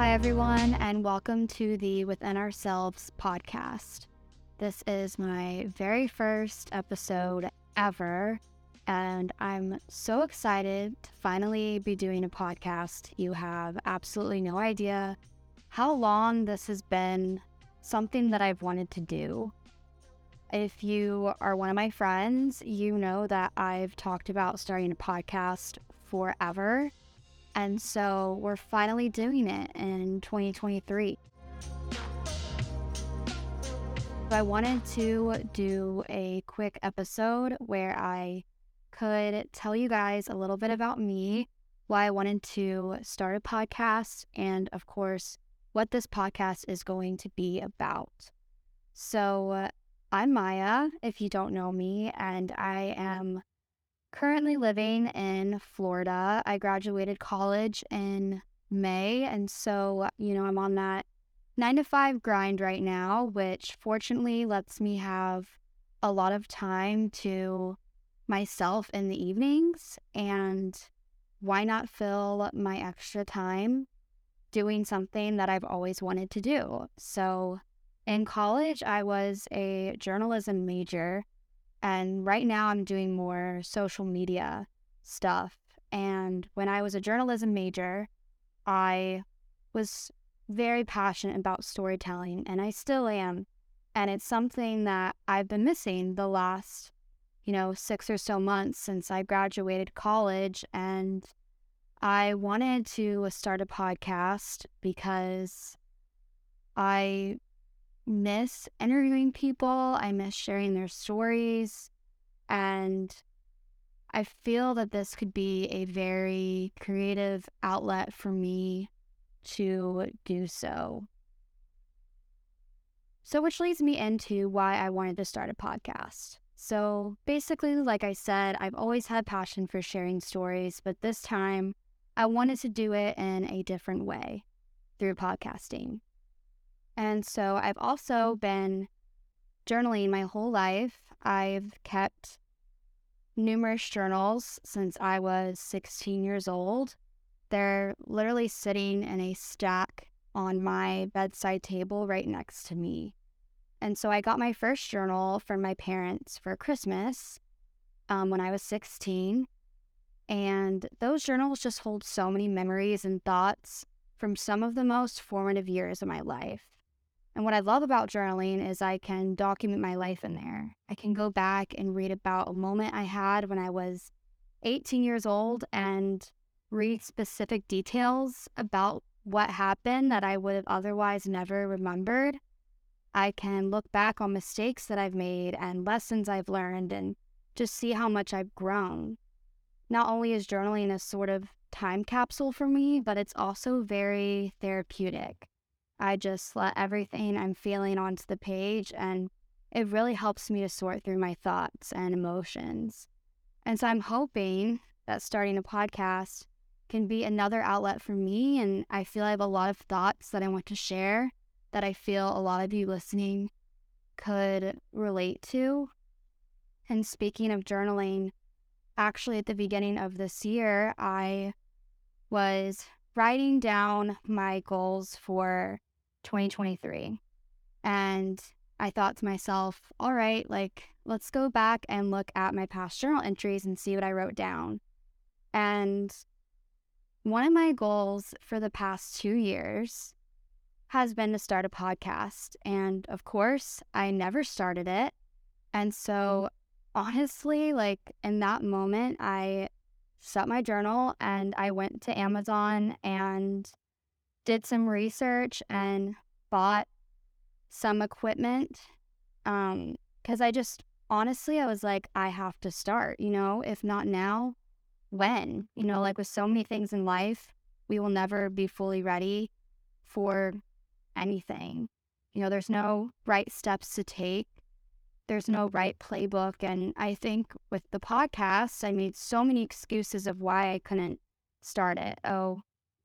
Hi, everyone, and welcome to the Within Ourselves podcast. This is my very first episode ever, and I'm so excited to finally be doing a podcast. You have absolutely no idea how long this has been something that I've wanted to do. If you are one of my friends, you know that I've talked about starting a podcast forever. And so we're finally doing it in 2023. I wanted to do a quick episode where I could tell you guys a little bit about me, why I wanted to start a podcast, and of course, what this podcast is going to be about. So, I'm Maya, if you don't know me, and I am currently living in Florida. I graduated college in May, and so, you know, I'm on that nine to five grind right now, which fortunately lets me have a lot of time to myself in the evenings. And why not fill my extra time doing something that I've always wanted to do? So, in college, I was a journalism major, and right now I'm doing more social media stuff. And when I was a journalism major, I was very passionate about storytelling, and I still am. And it's something that I've been missing the last, you know, six or so months since I graduated college. And I wanted to start a podcast because I miss interviewing people, I miss sharing their stories, and I feel that this could be a very creative outlet for me to do so. So, which leads me into why I wanted to start a podcast. So, basically, like I said, I've always had passion for sharing stories, but this time I wanted to do it in a different way through podcasting. And so I've also been journaling my whole life. I've kept numerous journals since I was 16 years old. They're literally sitting in a stack on my bedside table right next to me. And so I got my first journal from my parents for Christmas um, when I was 16. And those journals just hold so many memories and thoughts from some of the most formative years of my life. And what I love about journaling is I can document my life in there. I can go back and read about a moment I had when I was 18 years old mm-hmm. and read specific details about what happened that I would have otherwise never remembered. I can look back on mistakes that I've made and lessons I've learned and just see how much I've grown. Not only is journaling a sort of time capsule for me, but it's also very therapeutic. I just let everything I'm feeling onto the page, and it really helps me to sort through my thoughts and emotions. And so I'm hoping that starting a podcast can be another outlet for me. And I feel I have a lot of thoughts that I want to share that I feel a lot of you listening could relate to. And speaking of journaling, actually, at the beginning of this year, I was writing down my goals for 2023. And I thought to myself, all right, like, let's go back and look at my past journal entries and see what I wrote down. And one of my goals for the past two years has been to start a podcast. And of course, I never started it. And so, honestly, like in that moment, I shut my journal and I went to Amazon and did some research and bought some equipment um because I just honestly I was like I have to start, you know, if not now, when? You know, like with so many things in life, we will never be fully ready for anything. You know, there's no right steps to take. There's no right playbook and I think with the podcast, I made so many excuses of why I couldn't start it. Oh,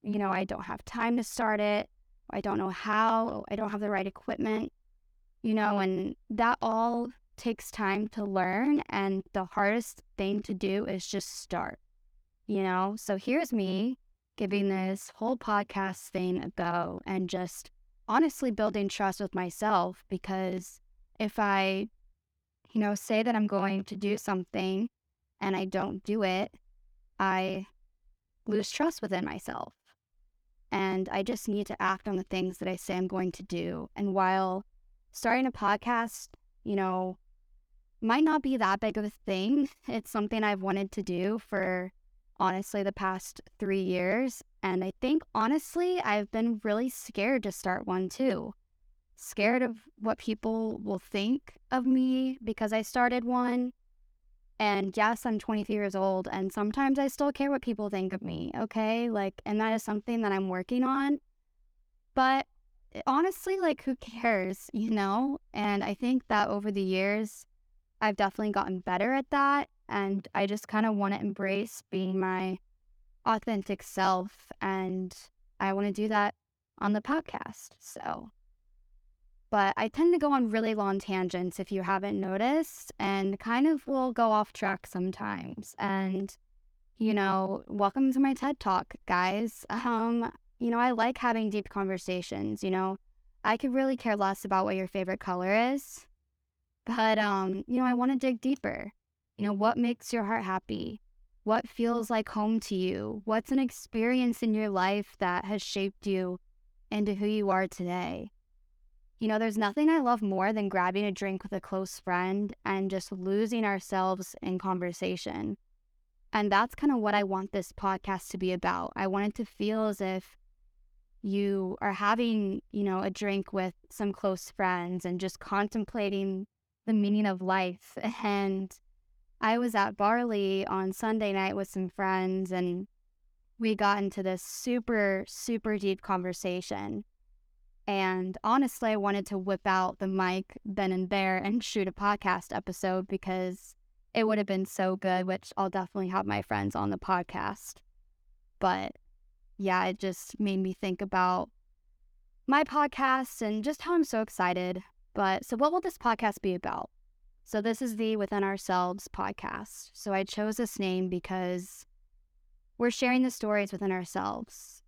you know, I don't have time to start it. I don't know how. I don't have the right equipment, you know, and that all takes time to learn. And the hardest thing to do is just start, you know? So here's me giving this whole podcast thing a go and just honestly building trust with myself because if I, you know, say that I'm going to do something and I don't do it, I lose trust within myself. And I just need to act on the things that I say I'm going to do. And while starting a podcast, you know, might not be that big of a thing, it's something I've wanted to do for honestly the past three years. And I think honestly, I've been really scared to start one too. Scared of what people will think of me because I started one. And yes, I'm 23 years old, and sometimes I still care what people think of me, okay? Like, and that is something that I'm working on. But eh, honestly, like, who cares, you know? And I think that over the years, I've definitely gotten better at that. And I just kind of want to embrace being my authentic self. And I want to do that on the podcast. So, but I tend to go on really long tangents if you haven't noticed, and kind of will go off track sometimes. And, you know, welcome to my TED Talk, guys. Um, you know, I like having deep conversations. You know, I could really care less about what your favorite color is, but, um, you know, I want to dig deeper. You know, what makes your heart happy? What feels like home to you? What's an experience in your life that has shaped you into who you are today? You know, there's nothing I love more than grabbing a drink with a close friend and just losing ourselves in conversation. And that's kind of what I want this podcast to be about. I want it to feel as if you are having, you know, a drink with some close friends and just contemplating the meaning of life. And I was at Barley on Sunday night with some friends and we got into this super, super deep conversation and honestly, I wanted to whip out the mic then and there and shoot a podcast episode because it would have been so good, which I'll definitely have my friends on the podcast. But yeah, it just made me think about my podcast and just how I'm so excited. But so, what will this podcast be about? So, this is the Within Ourselves podcast. So, I chose this name because we're sharing the stories within ourselves,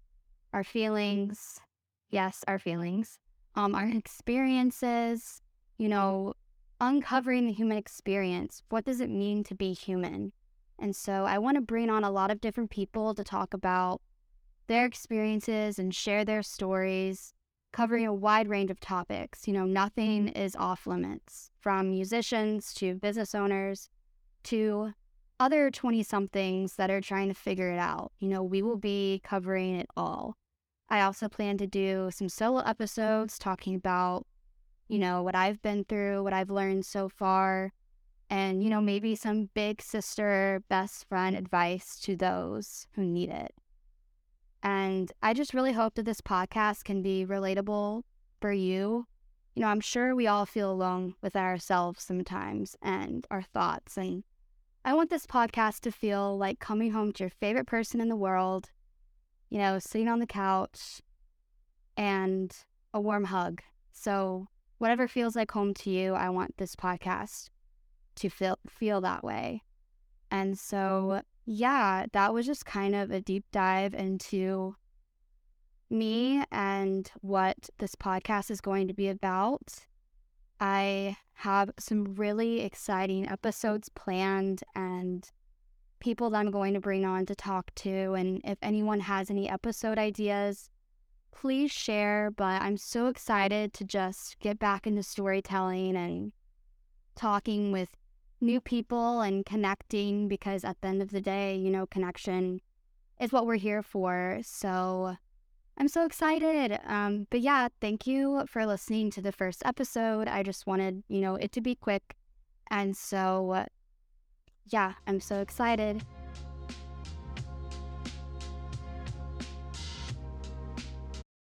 our feelings, yes, our feelings, um, our experiences, you know, uncovering the human experience. What does it mean to be human? And so I want to bring on a lot of different people to talk about their experiences and share their stories, covering a wide range of topics. You know, nothing is off limits from musicians to business owners to other 20 somethings that are trying to figure it out. You know, we will be covering it all. I also plan to do some solo mm-hmm. episodes talking about, you mm-hmm. know, what I've been through, what I've learned so far, and, you know, maybe some big sister, best friend advice to those who need it. And I just really hope that this podcast can be relatable for you. You know, I'm sure we all feel alone with ourselves sometimes and our thoughts. And I want this podcast to feel like coming home to your favorite person in the world you know, sitting on the couch and a warm hug. So, whatever feels like home to you, I want this podcast to feel feel that way. And mm-hmm. so, yeah, that was just kind of a deep dive into me and what this podcast is going to be about. I have some really exciting episodes planned and people that I'm going to bring on to talk to. And if anyone has any episode ideas, please share. But I'm so excited to just get back into storytelling and talking with new people and connecting because at the end of the day, you know, connection is what we're here for. So I'm so excited. Um, but yeah, thank you for listening to the first episode. I just wanted, you know, it to be quick. And so yeah, I'm so excited.